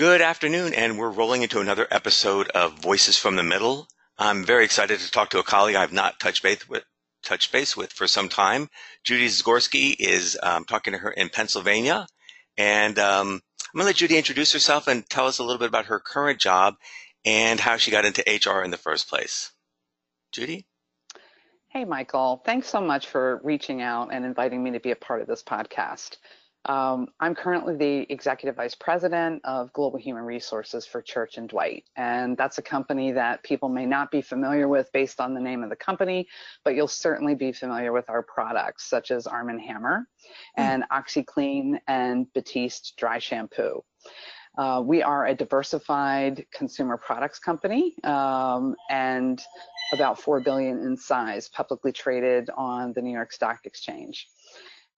Good afternoon, and we're rolling into another episode of Voices from the Middle. I'm very excited to talk to a colleague I've not touched base with, touched base with for some time. Judy Zagorski is um, talking to her in Pennsylvania, and um, I'm going to let Judy introduce herself and tell us a little bit about her current job and how she got into HR in the first place. Judy? Hey, Michael. Thanks so much for reaching out and inviting me to be a part of this podcast. Um, I'm currently the Executive Vice President of Global Human Resources for Church and Dwight. And that's a company that people may not be familiar with based on the name of the company, but you'll certainly be familiar with our products such as Arm & Hammer mm. and OxiClean and Batiste Dry Shampoo. Uh, we are a diversified consumer products company um, and about 4 billion in size, publicly traded on the New York Stock Exchange.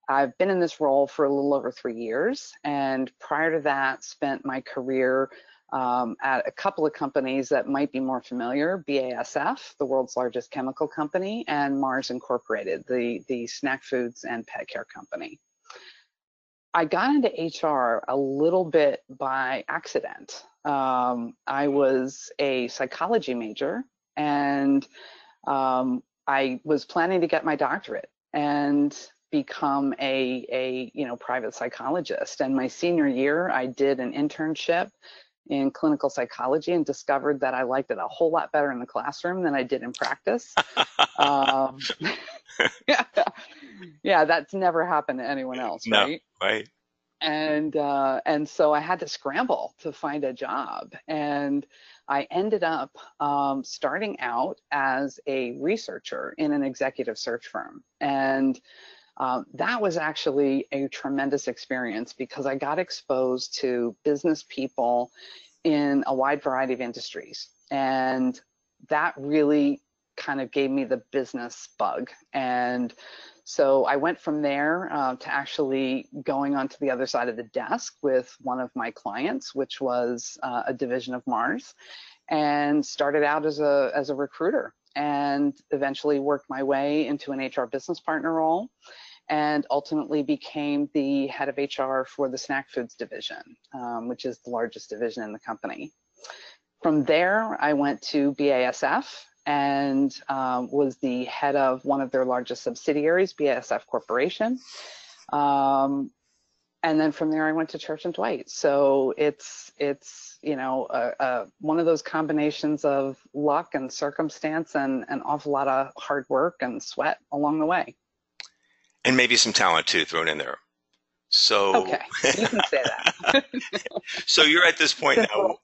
I've been in this role for a little over three years, and prior to that, spent my career um, at a couple of companies that might be more familiar, BASF, the world's largest chemical company, and Mars Incorporated, the, the snack foods and pet care company. I got into HR a little bit by accident. Um, I was a psychology major and um, I was planning to get my doctorate. And become a, a you know private psychologist. And my senior year, I did an internship in clinical psychology and discovered that I liked it a whole lot better in the classroom than I did in practice. um, yeah, yeah, that's never happened to anyone else, no, right? Right. And uh, and so I had to scramble to find a job, and I ended up um, starting out as a researcher in an executive search firm, and um, that was actually a tremendous experience because I got exposed to business people in a wide variety of industries. And that really kind of gave me the business bug. And so I went from there uh, to actually going onto the other side of the desk with one of my clients, which was uh, a division of Mars, and started out as a, as a recruiter and eventually worked my way into an HR business partner role and ultimately became the head of HR for the snack foods division, um, which is the largest division in the company. From there, I went to BASF and um, was the head of one of their largest subsidiaries, BASF Corporation. Um, and then from there, I went to Church and Dwight. So it's it's you know one of those combinations of luck and circumstance and an awful lot of hard work and sweat along the way and maybe some talent too thrown in there. So okay, you can say that. so you're at this point now.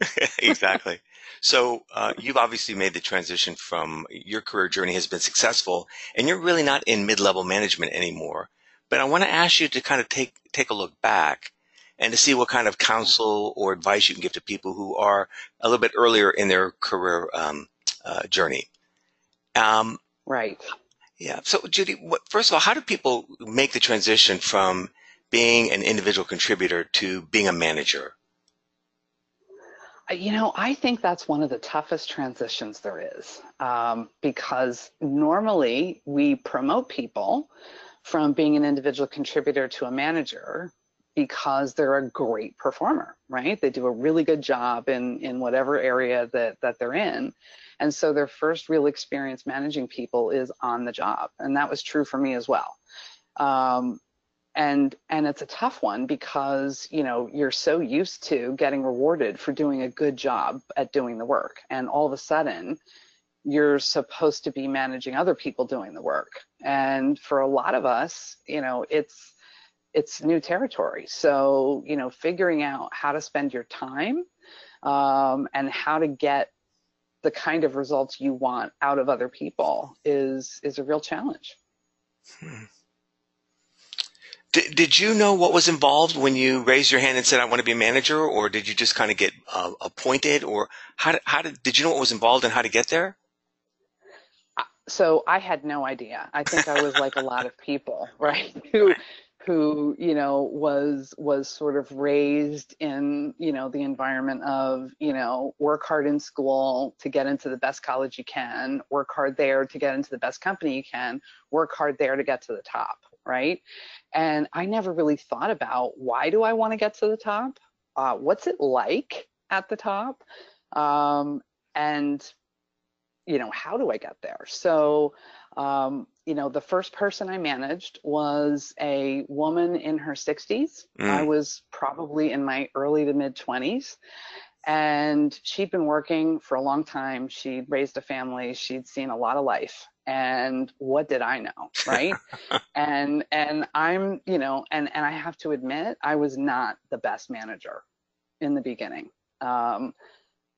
exactly. So uh, you've obviously made the transition from your career journey has been successful, and you're really not in mid-level management anymore. But I want to ask you to kind of take take a look back and to see what kind of counsel or advice you can give to people who are a little bit earlier in their career um, uh, journey. Um, right. Yeah. So, Judy, what, first of all, how do people make the transition from being an individual contributor to being a manager? Uh, you know, I think that's one of the toughest transitions there is um, because normally we promote people from being an individual contributor to a manager because they're a great performer, right? They do a really good job in in whatever area that that they're in. And so their first real experience managing people is on the job. And that was true for me as well. Um, and and it's a tough one because you know you're so used to getting rewarded for doing a good job at doing the work and all of a sudden you're supposed to be managing other people doing the work and for a lot of us you know it's it's new territory so you know figuring out how to spend your time um, and how to get the kind of results you want out of other people is is a real challenge. Hmm. Did, did you know what was involved when you raised your hand and said, I want to be a manager, or did you just kind of get uh, appointed, or how did, how did, did you know what was involved and how to get there? So I had no idea. I think I was like a lot of people, right? Who who you know was was sort of raised in you know the environment of you know work hard in school to get into the best college you can work hard there to get into the best company you can work hard there to get to the top right and i never really thought about why do i want to get to the top uh, what's it like at the top? Um, and, you know, how do I get there? So, um, you know, the first person I managed was a woman in her 60s. Mm. I was probably in my early to mid 20s. And she'd been working for a long time. She'd raised a family. She'd seen a lot of life. And what did I know, right? and and I'm, you know, and and I have to admit, I was not the best manager in the beginning. Um,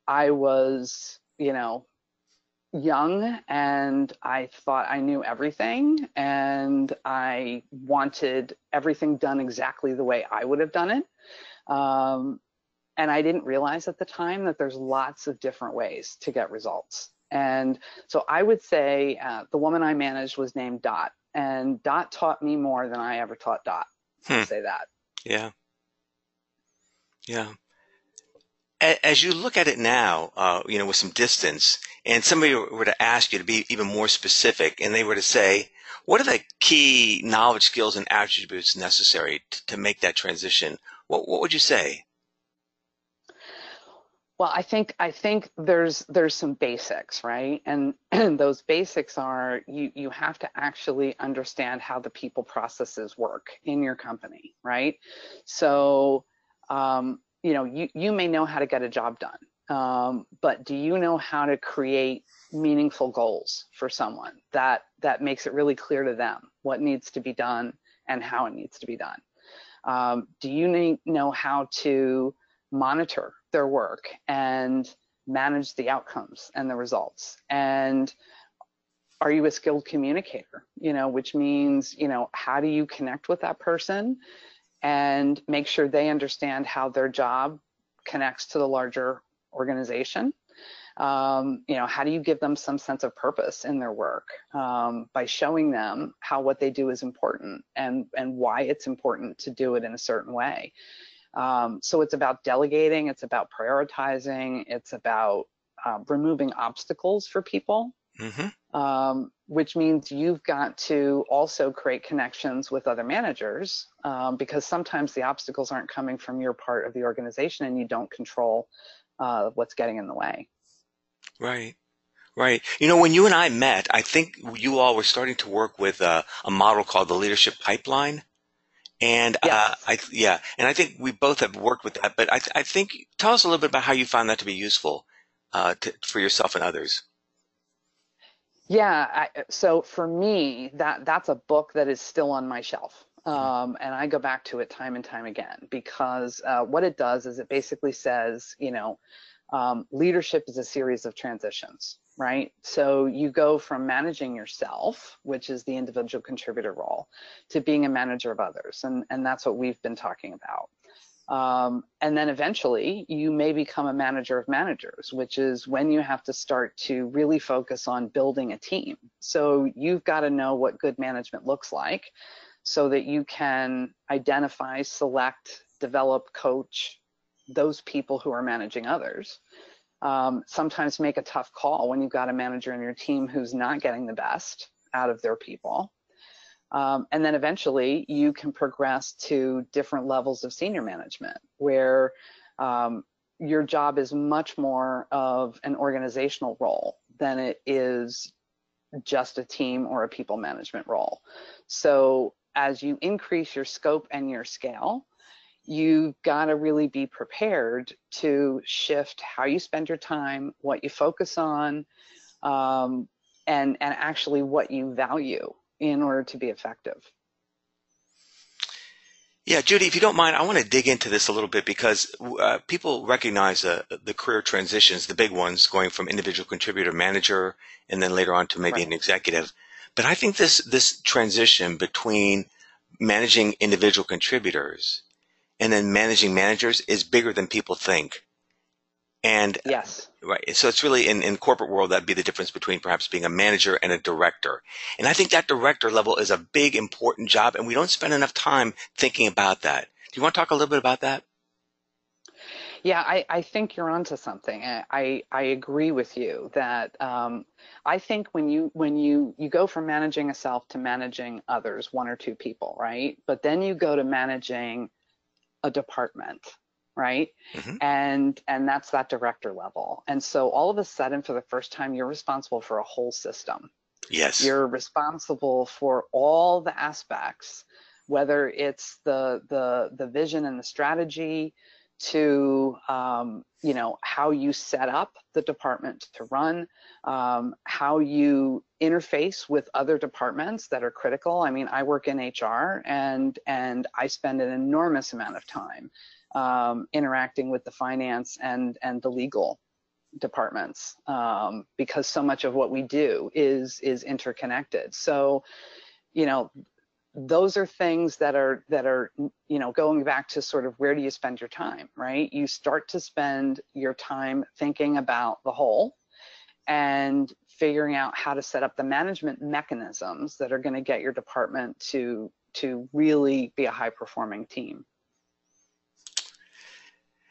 I was, you know, young and I thought I knew everything and I wanted everything done exactly the way I would have done it. Um, and I didn't realize at the time that there's lots of different ways to get results. And so I would say uh, the woman I managed was named Dot, and Dot taught me more than I ever taught Dot. Hmm. say that. Yeah. Yeah as you look at it now, uh, you know, with some distance, and somebody were to ask you to be even more specific, and they were to say, what are the key knowledge, skills, and attributes necessary to, to make that transition? What, what would you say? Well, I think I think there's there's some basics, right? And, and those basics are you you have to actually understand how the people processes work in your company, right? So um, you know, you, you may know how to get a job done, um, but do you know how to create meaningful goals for someone that that makes it really clear to them what needs to be done and how it needs to be done? Um, do you need, know how to monitor their work and manage the outcomes and the results? And are you a skilled communicator? You know, which means, you know, how do you connect with that person and make sure they understand how their job connects to the larger organization. Um, you know, how do you give them some sense of purpose in their work um, by showing them how what they do is important and and why it's important to do it in a certain way. Um, so it's about delegating, it's about prioritizing, it's about uh, removing obstacles for people Mm-hmm. Um, which means you've got to also create connections with other managers um, because sometimes the obstacles aren't coming from your part of the organization and you don't control uh, what's getting in the way. Right. Right. You know, when you and I met, I think you all were starting to work with a, a model called the Leadership Pipeline. And uh, yes. uh, I, yeah, and I think we both have worked with that. But I, I think tell us a little bit about how you found that to be useful uh, to, for yourself and others. Yeah, I, so for me, that that's a book that is still on my shelf. Mm-hmm. Um, and I go back to it time and time again because uh, what it does is it basically says, you know, um, leadership is a series of transitions, right? So you go from managing yourself, which is the individual contributor role, to being a manager of others. And, and that's what we've been talking about. Um, and then eventually you may become a manager of managers, which is when you have to start to really focus on building a team. So you've got to know what good management looks like so that you can identify, select, develop, coach those people who are managing others. Um, sometimes make a tough call when you've got a manager in your team who's not getting the best out of their people. Um, and then eventually you can progress to different levels of senior management where um, your job is much more of an organizational role than it is just a team or a people management role. So as you increase your scope and your scale, you've got to really be prepared to shift how you spend your time, what you focus on, um, and, and actually what you value in order to be effective. Yeah, Judy, if you don't mind, I want to dig into this a little bit because uh, people recognize uh, the career transitions, the big ones, going from individual contributor manager and then later on to maybe right. an executive. But I think this this transition between managing individual contributors and then managing managers is bigger than people think. And yes, right. So it's really in, in corporate world that'd be the difference between perhaps being a manager and a director. And I think that director level is a big important job, and we don't spend enough time thinking about that. Do you want to talk a little bit about that? Yeah, I, I think you're onto something. I, I agree with you that um, I think when you when you you go from managing a self to managing others, one or two people, right? But then you go to managing a department right? Mm-hmm. And and that's that director level. And so all of a sudden, for the first time, you're responsible for a whole system. Yes. You're responsible for all the aspects, whether it's the the the vision and the strategy, to um, you know how you set up the department to run, um, how you interface with other departments that are critical. I mean, I work in HR and and I spend an enormous amount of time um, interacting with the finance and and the legal departments um, because so much of what we do is is interconnected. So, you know, those are things that are that are you know going back to sort of where do you spend your time right you start to spend your time thinking about the whole and figuring out how to set up the management mechanisms that are going to get your department to to really be a high performing team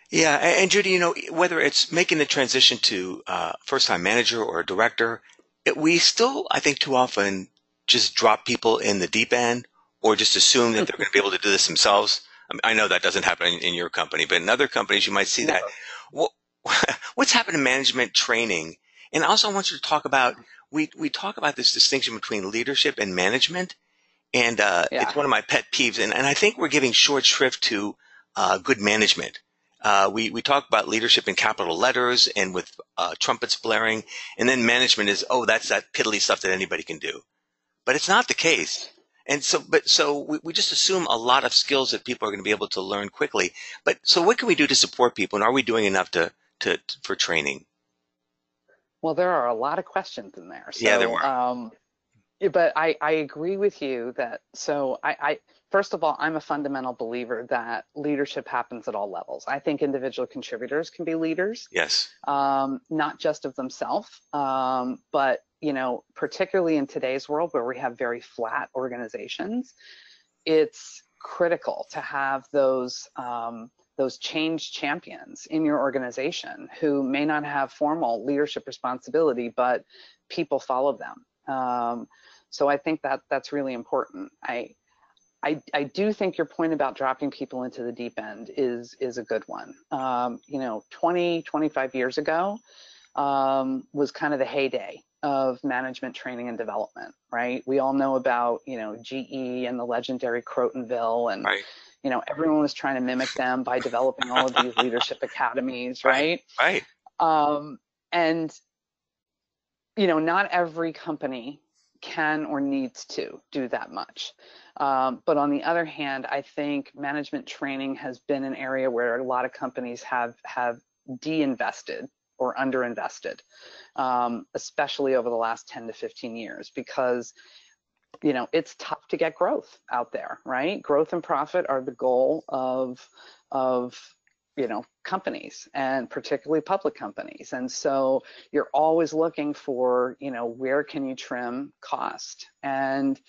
yeah and judy you know whether it's making the transition to uh, first time manager or director it, we still i think too often just drop people in the deep end or just assume that they're going to be able to do this themselves. I, mean, I know that doesn't happen in, in, your company, but in other companies, you might see that. What, what's happened in management training? And also, I want you to talk about we we talk about this distinction between leadership and management, and uh, yeah. it's one of my pet peeves. And, and I think we're giving short shrift to uh, good management. Uh, we we talk about leadership in capital letters and with uh, trumpets blaring, and then management is oh that's that piddly stuff that anybody can do, but it's not the case. And so, but so we, we just assume a lot of skills that people are going to be able to learn quickly. But so what can we do to support people and are we doing enough to, to, to for training? Well, there are a lot of questions in there. So, yeah, there were. Um, but I, I agree with you that so I, I first of all i'm a fundamental believer that leadership happens at all levels i think individual contributors can be leaders yes um, not just of themselves um, but you know, particularly in today's world where we have very flat organizations, it's critical to have those um, those change champions in your organization who may not have formal leadership responsibility, but people follow them. Um, so I think that that's really important. I, I, I do think your point about dropping people into the deep end is is a good one. Um, you know, 20, 25 years ago um, was kind of the heyday of management training and development, right? We all know about, you know, GE and the legendary Crotonville and right. you know, everyone was trying to mimic them by developing all of these leadership academies, right? Right. Um, and you know, not every company can or needs to do that much. Um, but on the other hand, I think management training has been an area where a lot of companies have have de-invested or underinvested, um, especially over the last 10 to 15 years, because you know it's tough to get growth out there, right? Growth and profit are the goal of of you know companies and particularly public companies. And so you're always looking for you know where can you trim cost? And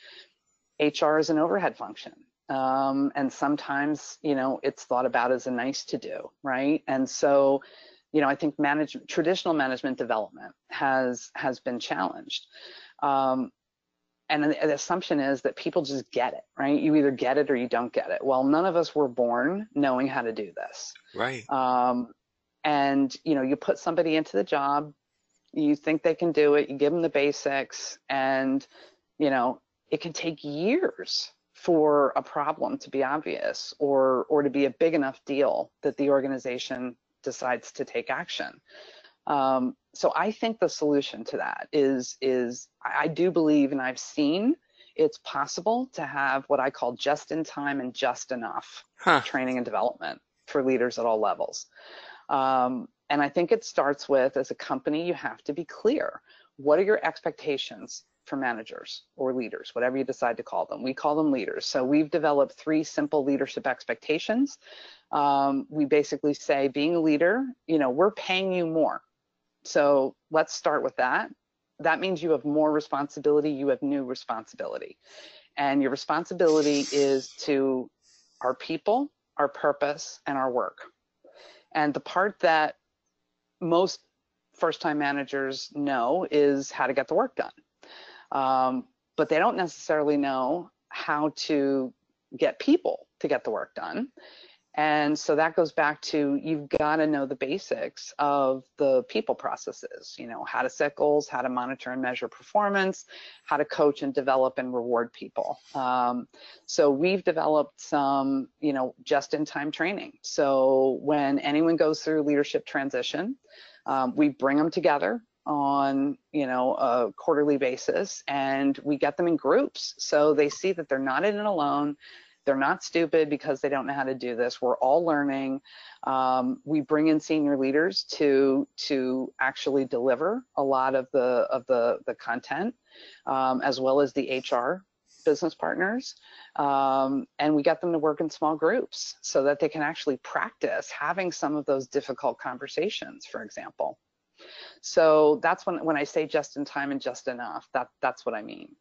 hr is an overhead function. Um, and sometimes you know it's thought about as a nice to do right? And so you know, I think management, traditional management development has has been challenged. Um, and the, the, assumption is that people just get it, right? You either get it or you don't get it. Well, none of us were born knowing how to do this. Right. Um, and you know, you put somebody into the job, you think they can do it, you give them the basics, and you know, it can take years for a problem to be obvious or or to be a big enough deal that the organization decides to take action. Um, so I think the solution to that is is I do believe and I've seen it's possible to have what I call just in time and just enough huh. training and development for leaders at all levels. Um, and I think it starts with as a company, you have to be clear. What are your expectations for managers or leaders, whatever you decide to call them. We call them leaders. So we've developed three simple leadership expectations. Um, we basically say, being a leader, you know, we're paying you more. So let's start with that. That means you have more responsibility, you have new responsibility. And your responsibility is to our people, our purpose, and our work. And the part that most first time managers know is how to get the work done um, but they don't necessarily know how to get people to get the work done. And so that goes back to you've got to know the basics of the people processes, you know, how to set goals, how to monitor and measure performance, how to coach and develop and reward people. Um, so we've developed some, you know, just in time training. So when anyone goes through leadership transition, um, we bring them together on you know a quarterly basis and we get them in groups so they see that they're not in it alone they're not stupid because they don't know how to do this. We're all learning. Um, we bring in senior leaders to to actually deliver a lot of the of the the content, um, as well as the HR business partners, um, and we got them to work in small groups so that they can actually practice having some of those difficult conversations, for example. So that's when when I say just in time and just enough. That that's what I mean.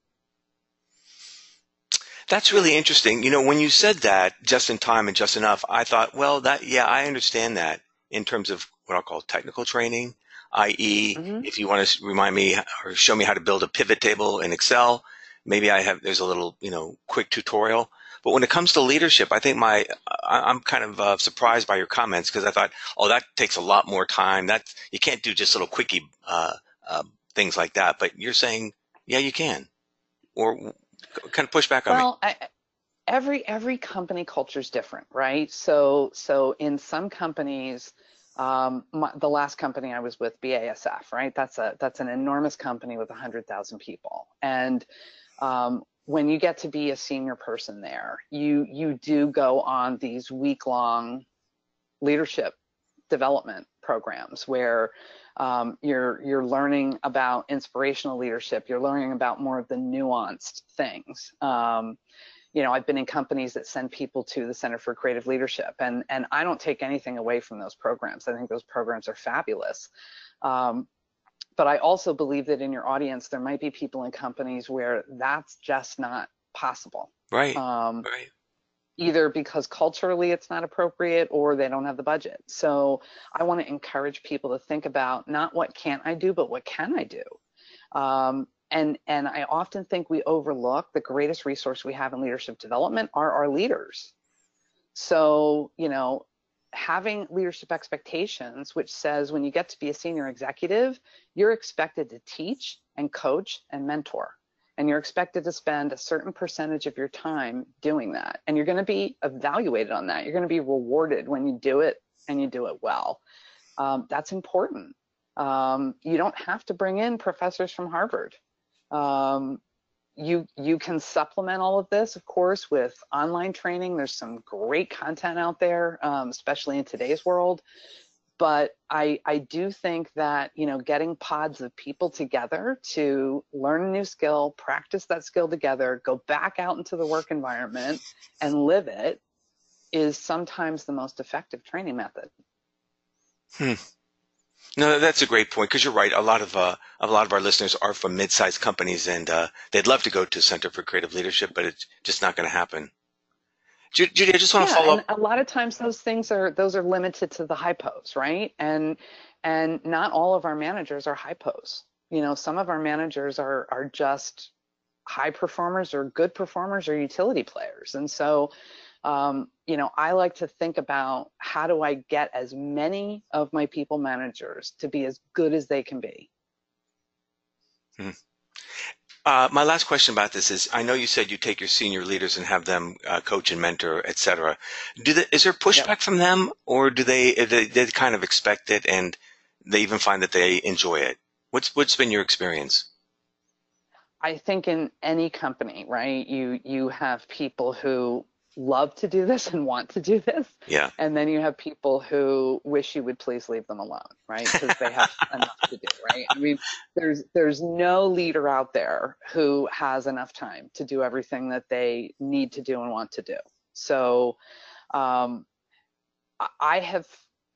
That's really interesting. You know, when you said that just in time and just enough, I thought, well, that, yeah, I understand that in terms of what I'll call technical training, i.e., mm-hmm. if you want to remind me or show me how to build a pivot table in Excel, maybe I have, there's a little, you know, quick tutorial. But when it comes to leadership, I think my, I'm kind of uh, surprised by your comments because I thought, oh, that takes a lot more time. That you can't do just little quickie uh, uh, things like that. But you're saying, yeah, you can. Or kind of push back on well, me. I, every every company culture is different, right? So so in some companies, um, my, the last company I was with, BASF, right? That's a that's an enormous company with hundred thousand people, and um, when you get to be a senior person there, you you do go on these week long leadership development programs where um, you're you're learning about inspirational leadership. You're learning about more of the nuanced things. Um, you know, I've been in companies that send people to the Center for Creative Leadership, and and I don't take anything away from those programs. I think those programs are fabulous. Um, but I also believe that in your audience, there might be people in companies where that's just not possible. Right. Um, right either because culturally it's not appropriate or they don't have the budget. So I want to encourage people to think about not what can't I do, but what can I do. Um, and and I often think we overlook the greatest resource we have in leadership development are our leaders. So you know, having leadership expectations, which says when you get to be a senior executive, you're expected to teach and coach and mentor and you're expected to spend a certain percentage of your time doing that. And you're going to be evaluated on that. You're going to be rewarded when you do it and you do it well. Um, that's important. Um, you don't have to bring in professors from Harvard. Um, you you can supplement all of this, of course, with online training. There's some great content out there, um, especially in today's world but I, I do think that you know getting pods of people together to learn a new skill practice that skill together go back out into the work environment and live it is sometimes the most effective training method. Hmm. no that's a great point because you're right. A lot of uh, a lot of our listeners are from mid-sized companies and uh, they'd love to go to center for creative leadership but it's just not going to happen Judy, I just want yeah, to follow up. A lot of times those things are those are limited to the hypos, right? And and not all of our managers are hypos. You know, some of our managers are are just high performers or good performers or utility players. And so um, you know, I like to think about how do I get as many of my people managers to be as good as they can be. Hmm. Uh, my last question about this is: I know you said you take your senior leaders and have them uh, coach and mentor, et cetera. Do they, is there pushback from them, or do they, they, they kind of expect it and they even find that they enjoy it? What's what's been your experience? I think in any company, right, you you have people who love to do this and want to do this. Yeah. And then you have people who wish you would please leave them alone, right? Because they have enough to do, right? I mean, there's there's no leader out there who has enough time to do everything that they need to do and want to do. So um, I have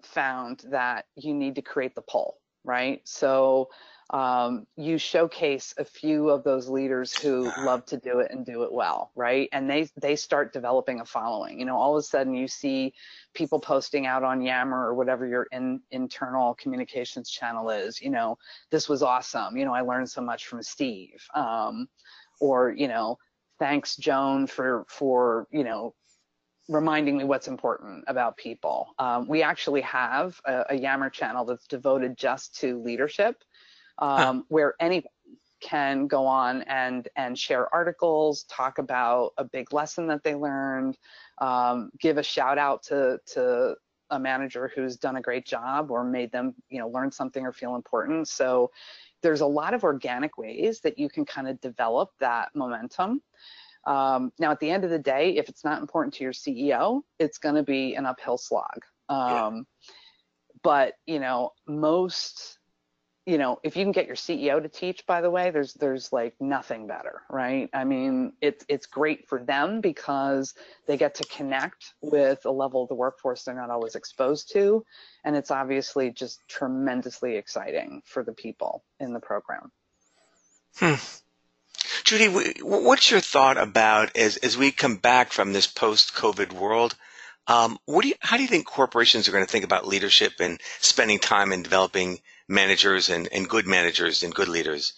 found that you need to create the pull, right? So um, you showcase a few of those leaders who love to do it and do it well, right? And they they start developing a following. You know, all of a sudden you see people posting out on Yammer or whatever your in, internal communications channel is. You know, this was awesome. You know, I learned so much from Steve. Um, or you know, thanks Joan for for you know reminding me what's important about people. Um, we actually have a, a, Yammer channel that's devoted just to leadership, um, huh. where anybody can go on and and share articles, talk about a big lesson that they learned, um, give a shout out to to a manager who's done a great job or made them you know learn something or feel important. So there's a lot of organic ways that you can kind of develop that momentum. Um, now, at the end of the day, if it's not important to your CEO, it's going to be an uphill slog. Um, yeah. But you know, most you know, if you can get your CEO to teach, by the way, there's there's like nothing better, right? I mean, it's it's great for them because they get to connect with a level of the workforce they're not always exposed to, and it's obviously just tremendously exciting for the people in the program. Hmm. Judy, what's your thought about as as we come back from this post-COVID world? Um, what do you, how do you think corporations are going to think about leadership and spending time in developing managers and, and good managers and good leaders.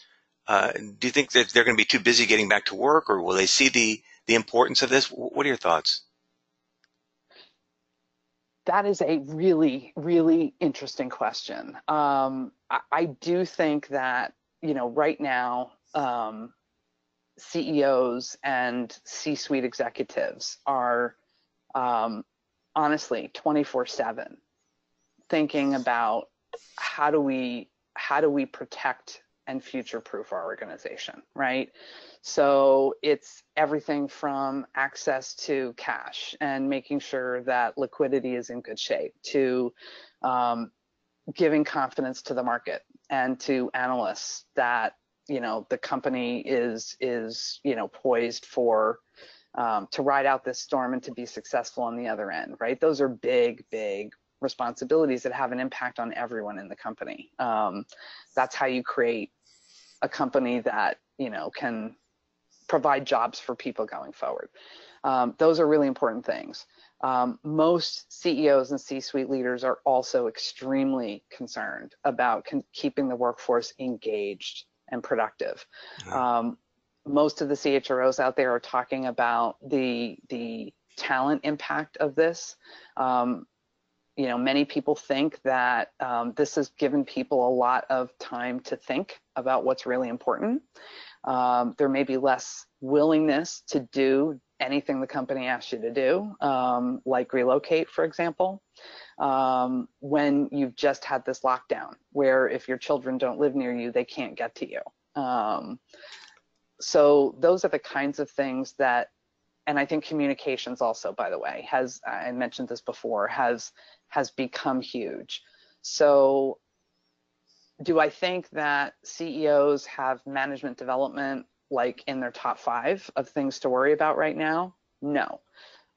Uh, do you think that they're going to be too busy getting back to work, or will they see the the importance of this? What are your thoughts? That is a really, really interesting question. Um, I, I, do think that you know right now um, CEOs and C-suite executives are um, honestly 24/7 thinking about how do we how do we protect and future proof our organization, right? So it's everything from access to cash and making sure that liquidity is in good shape to um, giving confidence to the market and to analysts that you know the company is is you know poised for um, to ride out this storm and to be successful on the other end, right? Those are big, big responsibilities that have an impact on everyone in the company. Um, that's how you create a company that you know can provide jobs for people going forward. Um, those are really important things. Um, most CEOs and C-suite leaders are also extremely concerned about keeping the workforce engaged and productive. Um, most of the CHROs out there are talking about the the talent impact of this. Um, you know, many people think that um, this has given people a lot of time to think about what's really important. Um, there may be less willingness to do anything the company asks you to do, um, like relocate, for example, um, when you've just had this lockdown, where if your children don't live near you, they can't get to you. Um, so those are the kinds of things that and I think communications also, by the way, has I mentioned this before, has has become huge. So do I think that CEOs have management development like in their top five of things to worry about right now? No.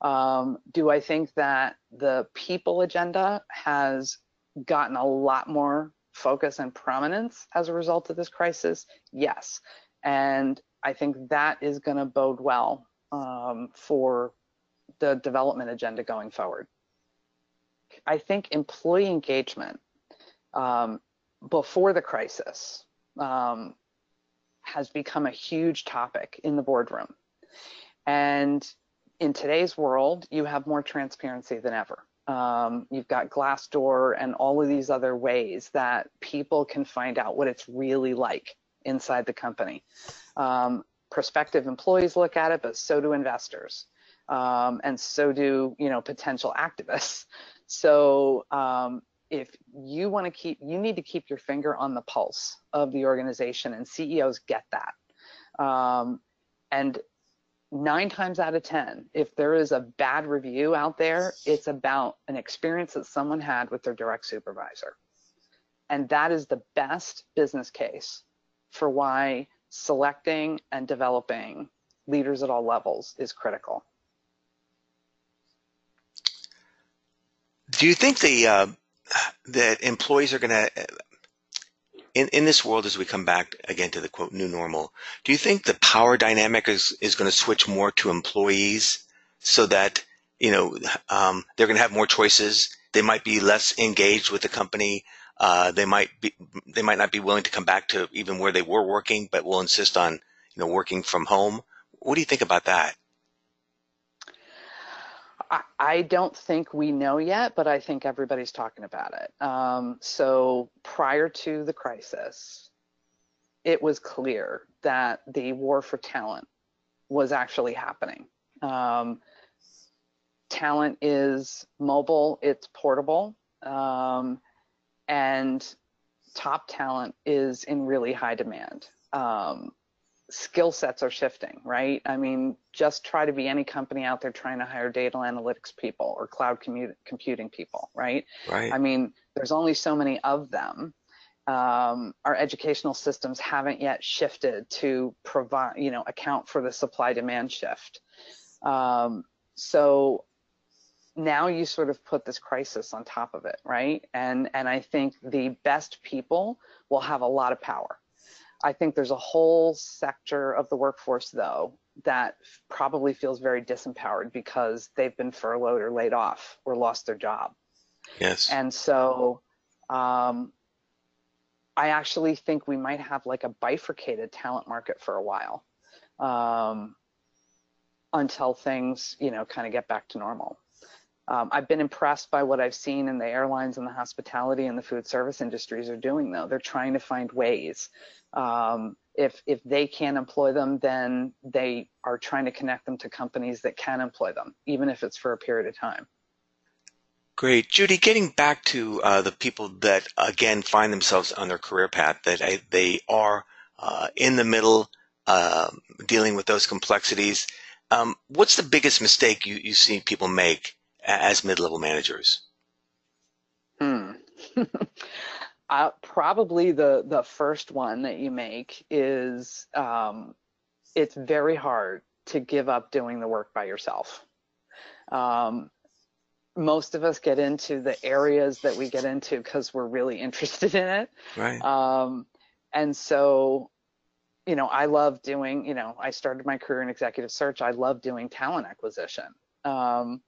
Um, do I think that the people agenda has gotten a lot more focus and prominence as a result of this crisis? Yes. And I think that is going to bode well um, for the development agenda going forward. I think employee engagement um, before the crisis um, has become a huge topic in the boardroom. And in today's world, you have more transparency than ever. Um, you've got Glassdoor and all of these other ways that people can find out what it's really like inside the company. Um, prospective employees look at it, but so do investors. Um, and so do you know potential activists. So um, if you want to keep, you need to keep your finger on the pulse of the organization, and CEOs get that. Um, and nine times out of ten, if there is a bad review out there, it's about an experience that someone had with their direct supervisor, and that is the best business case for why selecting and developing leaders at all levels is critical. Do you think the uh, that employees are going to in, in this world as we come back again to the quote new normal, do you think the power dynamic is, is going to switch more to employees so that, you know, um, they're going to have more choices? They might be less engaged with the company. Uh, they might be, they might not be willing to come back to even where they were working, but will insist on, you know, working from home. What do you think about that? I, I don't think we know yet, but I think everybody's talking about it. Um, so prior to the crisis, it was clear that the war for talent was actually happening. Um, talent is mobile, it's portable, um, and top talent is in really high demand. Um, skill sets are shifting, right? I mean, just try to be any company out there trying to hire data analytics people or cloud computing people, right? Right. I mean, there's only so many of them. Um, our educational systems haven't yet shifted to provide, you know, account for the supply demand shift. Um, so now you sort of put this crisis on top of it, right? And and I think the best people will have a lot of power I think there's a whole sector of the workforce, though, that probably feels very disempowered because they've been furloughed or laid off or lost their job. Yes. And so um, I actually think we might have like a bifurcated talent market for a while um, until things, you know, kind of get back to normal. Um, I've been impressed by what I've seen in the airlines and the hospitality and the food service industries are doing, though. They're trying to find ways um, if if they can't employ them, then they are trying to connect them to companies that can employ them, even if it's for a period of time. Great, Judy. Getting back to uh, the people that again find themselves on their career path, that I, they are uh, in the middle, uh, dealing with those complexities. Um, what's the biggest mistake you, you see people make as mid-level managers? Hmm. uh, probably the the first one that you make is um, it's very hard to give up doing the work by yourself. Um, most of us get into the areas that we get into because we're really interested in it. Right. Um, and so, you know, I love doing, you know, I started my career in executive search. I love doing talent acquisition. Um,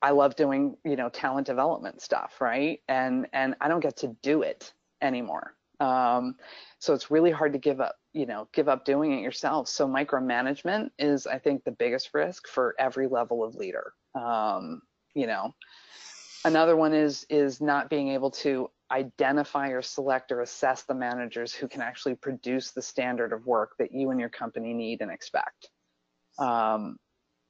I love doing, you know, talent development stuff, right? And and I don't get to do it anymore. Um, so it's really hard to give up, you know, give up doing it yourself. So micromanagement is, I think, the biggest risk for every level of leader. Um, you know, another one is is not being able to identify or select or assess the managers who can actually produce the standard of work that you and your company need and expect. Um,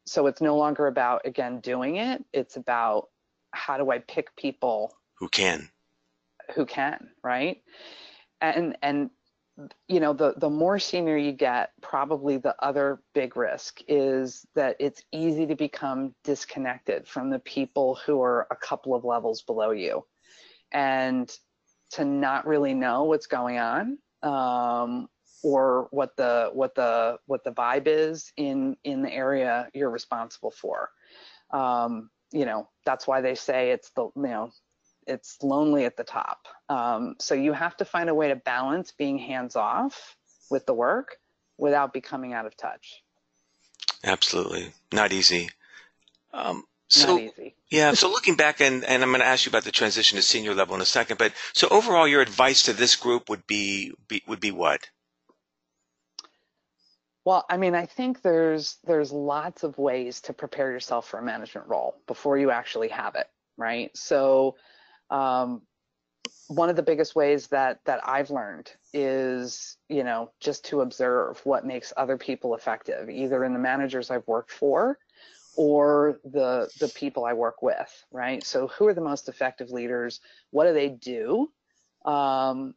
so it's no longer about again doing it. It's about how do i pick people who can. who can right? And and you know the the more senior you get probably the other big risk is that it's easy to become disconnected from the people who are a couple of levels below you. And to not really know what's going on um, or what the what the what the vibe is in in the area you're responsible for. Um, you know, that's why they say it's the you know it's lonely at the top. Um, so you have to find a way to balance being hands off with the work without becoming out of touch. Absolutely, not easy. Um, so, not easy. yeah. So looking back, and, and I'm going to ask you about the transition to senior level in a second. But so overall, your advice to this group would be, be would be what? Well, I mean, I think there's there's lots of ways to prepare yourself for a management role before you actually have it, right? So, um, one of the biggest ways that that I've learned is, you know, just to observe what makes other people effective, either in the managers I've worked for or the the people I work with, right? So, who are the most effective leaders? What do they do? Um,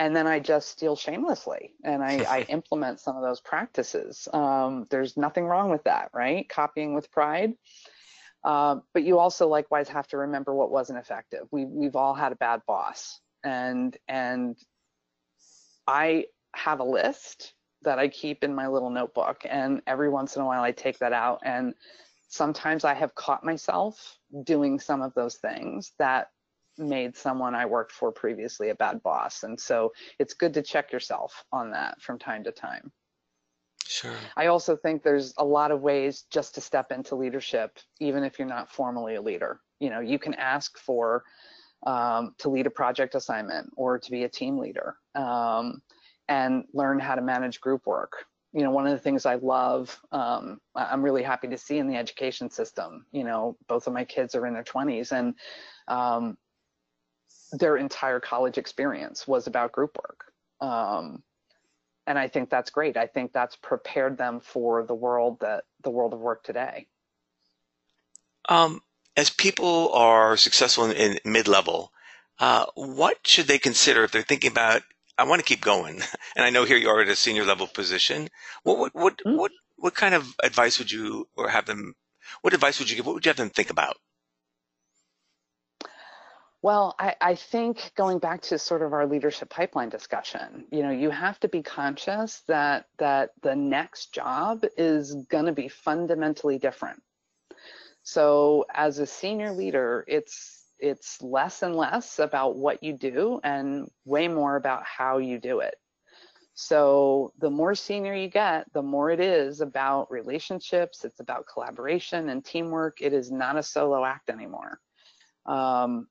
and then I just steal shamelessly and I, I implement some of those practices. Um, there's nothing wrong with that, right? Copying with pride. Uh, but you also likewise have to remember what wasn't effective. We, we've all had a bad boss and, and I have a list that I keep in my little notebook and every once in a while I take that out and sometimes I have caught myself doing some of those things that made someone I worked for previously a bad boss. And so it's good to check yourself on that from time to time. Sure. I also think there's a lot of ways just to step into leadership, even if you're not formally a leader. You know, you can ask for um, to lead a project assignment or to be a team leader um, and learn how to manage group work. you know, one of the things I love, um, I'm really happy to see in the education system. You know, both of my kids are in their 20s, and um, their entire college experience was about group work. Um, and I think that's great. I think that's prepared them for the world that the world of work today. Um, as people are successful in, in mid-level, uh, what should they consider if they're thinking about I want to keep going, and I know here you are at a senior level position. What what what mm-hmm. what, what kind of advice would you or have them? What advice would you give? What would you have them think about? Well, I, I, think going back to sort of our leadership pipeline discussion, you know, you have to be conscious that that the next job is going to be fundamentally different. So as a senior leader, it's it's less and less about what you do and way more about how you do it. So the more senior you get, the more it is about relationships, it's about collaboration and teamwork. It is not a solo act anymore. Um,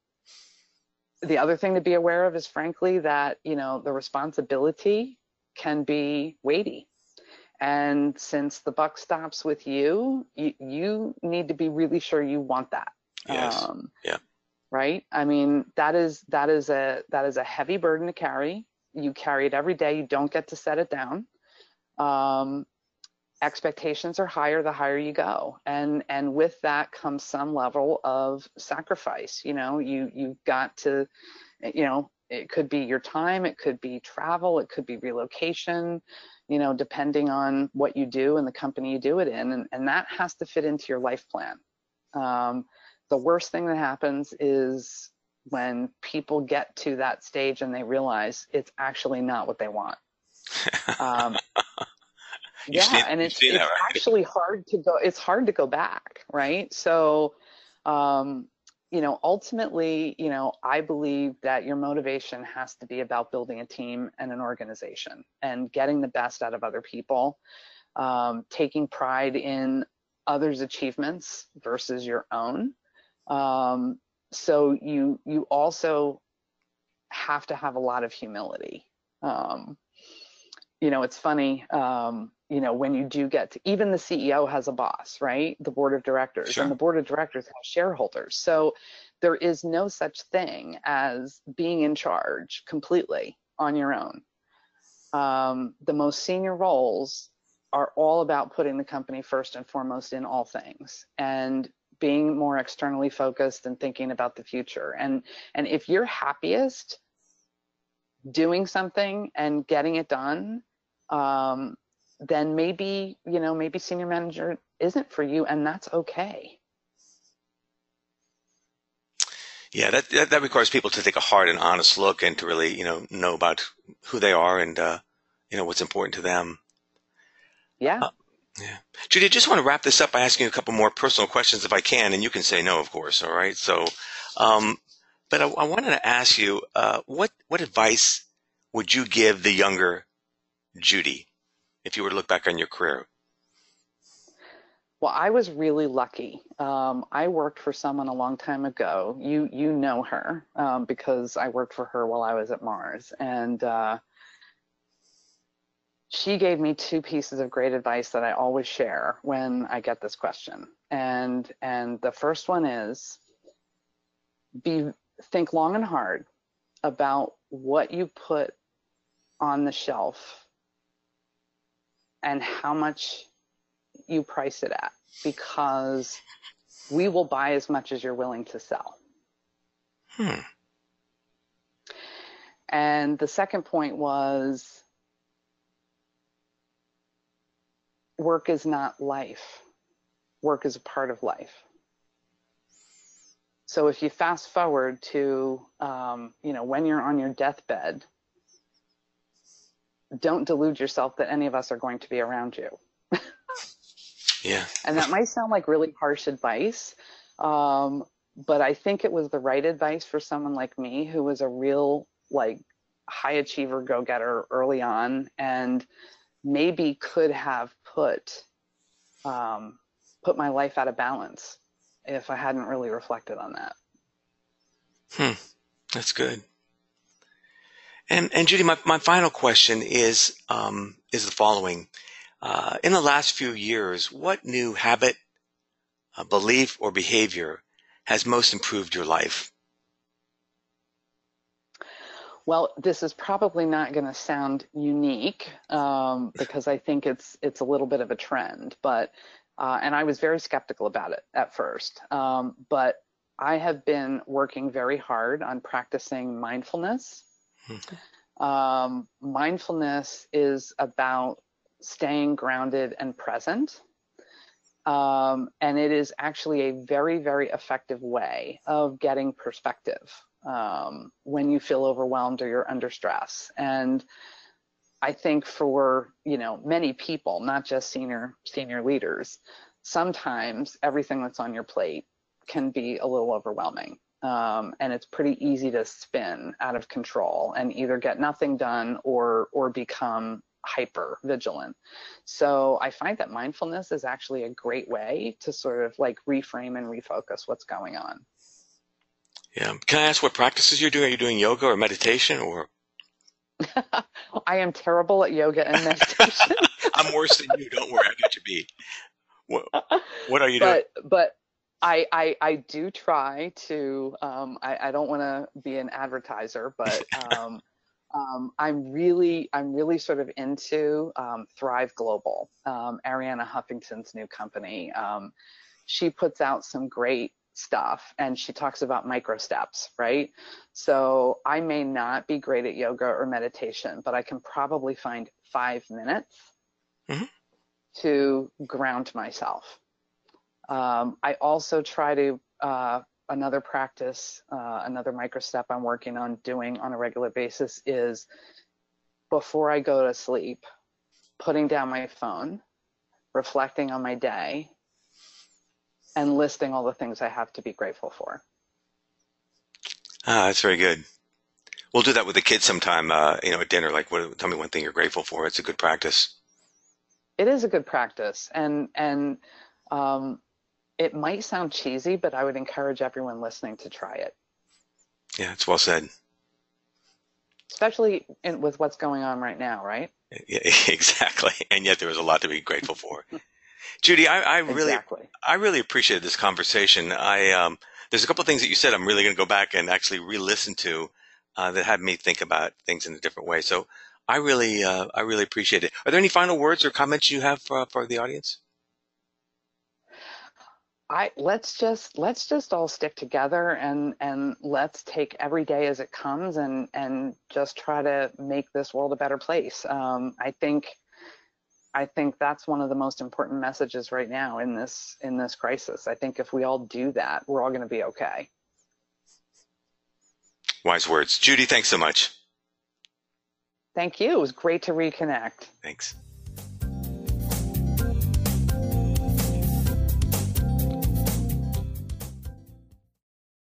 the other thing to be aware of is frankly that, you know, the responsibility can be weighty. And since the buck stops with you, you, you need to be really sure you want that. Yes. Um, yeah right? I mean, that is that is a that is a heavy burden to carry. You carry it every day. You don't get to set it down. Um, expectations are higher the higher you go, and and with that comes some level of sacrifice. You know, you you've got to, you know, it could be your time, it could be travel, it could be relocation. You know, depending on what you do and the company you do it in, and and that has to fit into your life plan. Um, the worst thing that happens is when people get to that stage and they realize it's actually not what they want. Um, yeah, seen, and it's, it's right? actually hard to go. It's hard to go back, right? So, um, you know, ultimately, you know, I believe that your motivation has to be about building a team and an organization and getting the best out of other people, um, taking pride in others' achievements versus your own. Um, so you you also have to have a lot of humility. Um, you know, it's funny. Um, you know, when you do get to even the CEO has a boss, right? The board of directors, sure. and the board of directors have shareholders. So there is no such thing as being in charge completely on your own. Um, the most senior roles are all about putting the company first and foremost in all things. And being more externally focused and thinking about the future. And and if you're happiest doing something and getting it done, um, then maybe you know maybe senior manager isn't for you, and that's okay. Yeah, that, that, that requires people to take a hard and honest look and to really you know know about who they are and uh, you know what's important to them. Yeah. Uh, yeah. Judy, I just want to wrap this up by asking you a couple more personal questions if I can, and you can say no, of course. All right. So, um, but I, I, wanted to ask you, uh, what, what advice would you give the younger Judy if you were to look back on your career? Well, I was really lucky. Um, I worked for someone a long time ago. You you know her um, because I worked for her while I was at Mars, and uh, she gave me two pieces of great advice that I always share when I get this question. And and the first one is be think long and hard about what you put on the shelf and how much you price it at because we will buy as much as you're willing to sell. Hmm. And the second point was work is not life. Work is a part of life. So if you fast forward to, um, you know, when you're on your deathbed, don't delude yourself that any of us are going to be around you. yeah. And that might sound like really harsh advice, um, but I think it was the right advice for someone like me who was a real like high achiever go getter early on and maybe could have put um, put my life out of balance if I hadn't really reflected on that. Hmm, that's good. And and Judy, my, my final question is um, is the following: Uh, in the last few years, what new habit, uh, belief, or behavior has most improved your life? Well, this is probably not going to sound unique um, because I think it's it's a little bit of a trend, but uh, and I was very skeptical about it at first. Um, but I have been working very hard on practicing mindfulness. Mm-hmm. Um, mindfulness is about staying grounded and present. Um, and it is actually a very, very effective way of getting perspective um, when you feel overwhelmed or you're under stress. And I think for you know many people, not just senior senior leaders, sometimes everything that's on your plate can be a little overwhelming. Um, and it's pretty easy to spin out of control and either get nothing done or or become hyper vigilant. So I find that mindfulness is actually a great way to sort of like reframe and refocus what's going on. Yeah. Can I ask what practices you're doing? Are you doing yoga or meditation or? I am terrible at yoga and meditation. I'm worse than you. Don't worry. I got you beat. What, what are you but, doing? But I, I, I do try to, um, I, I don't want to be an advertiser, but um, um, I'm really, I'm really sort of into um, Thrive Global, um, Arianna Huffington's new company. Um, she puts out some great stuff and she talks about micro steps, right? So I may not be great at yoga or meditation, but I can probably find five minutes mm-hmm. to ground myself. Um, I also try to, uh, another practice, uh, another micro step I'm working on doing on a regular basis is before I go to sleep, putting down my phone, reflecting on my day, and listing all the things I have to be grateful for. Ah, that's very good. We'll do that with the kids sometime, uh, you know, at dinner. Like, what, tell me one thing you're grateful for. It's a good practice. It is a good practice, and and um, it might sound cheesy, but I would encourage everyone listening to try it. Yeah, it's well said. Especially in, with what's going on right now, right? Yeah, exactly. And yet there is a lot to be grateful for. Judy, I, I really, exactly. I really appreciated this conversation. I, um, there's a couple of things that you said I'm really going to go back and actually re-listen to uh, that had me think about things in a different way. So I really, uh, I really appreciate it. Are there any final words or comments you have for, for the audience? I let's just let's just all stick together and and let's take every day as it comes and and just try to make this world a better place. Um, I think I think that's one of the most important messages right now in this in this crisis. I think if we all do that, we're all going to be okay. Wise words. Judy, thanks so much. Thank you. It was great to reconnect. Thanks.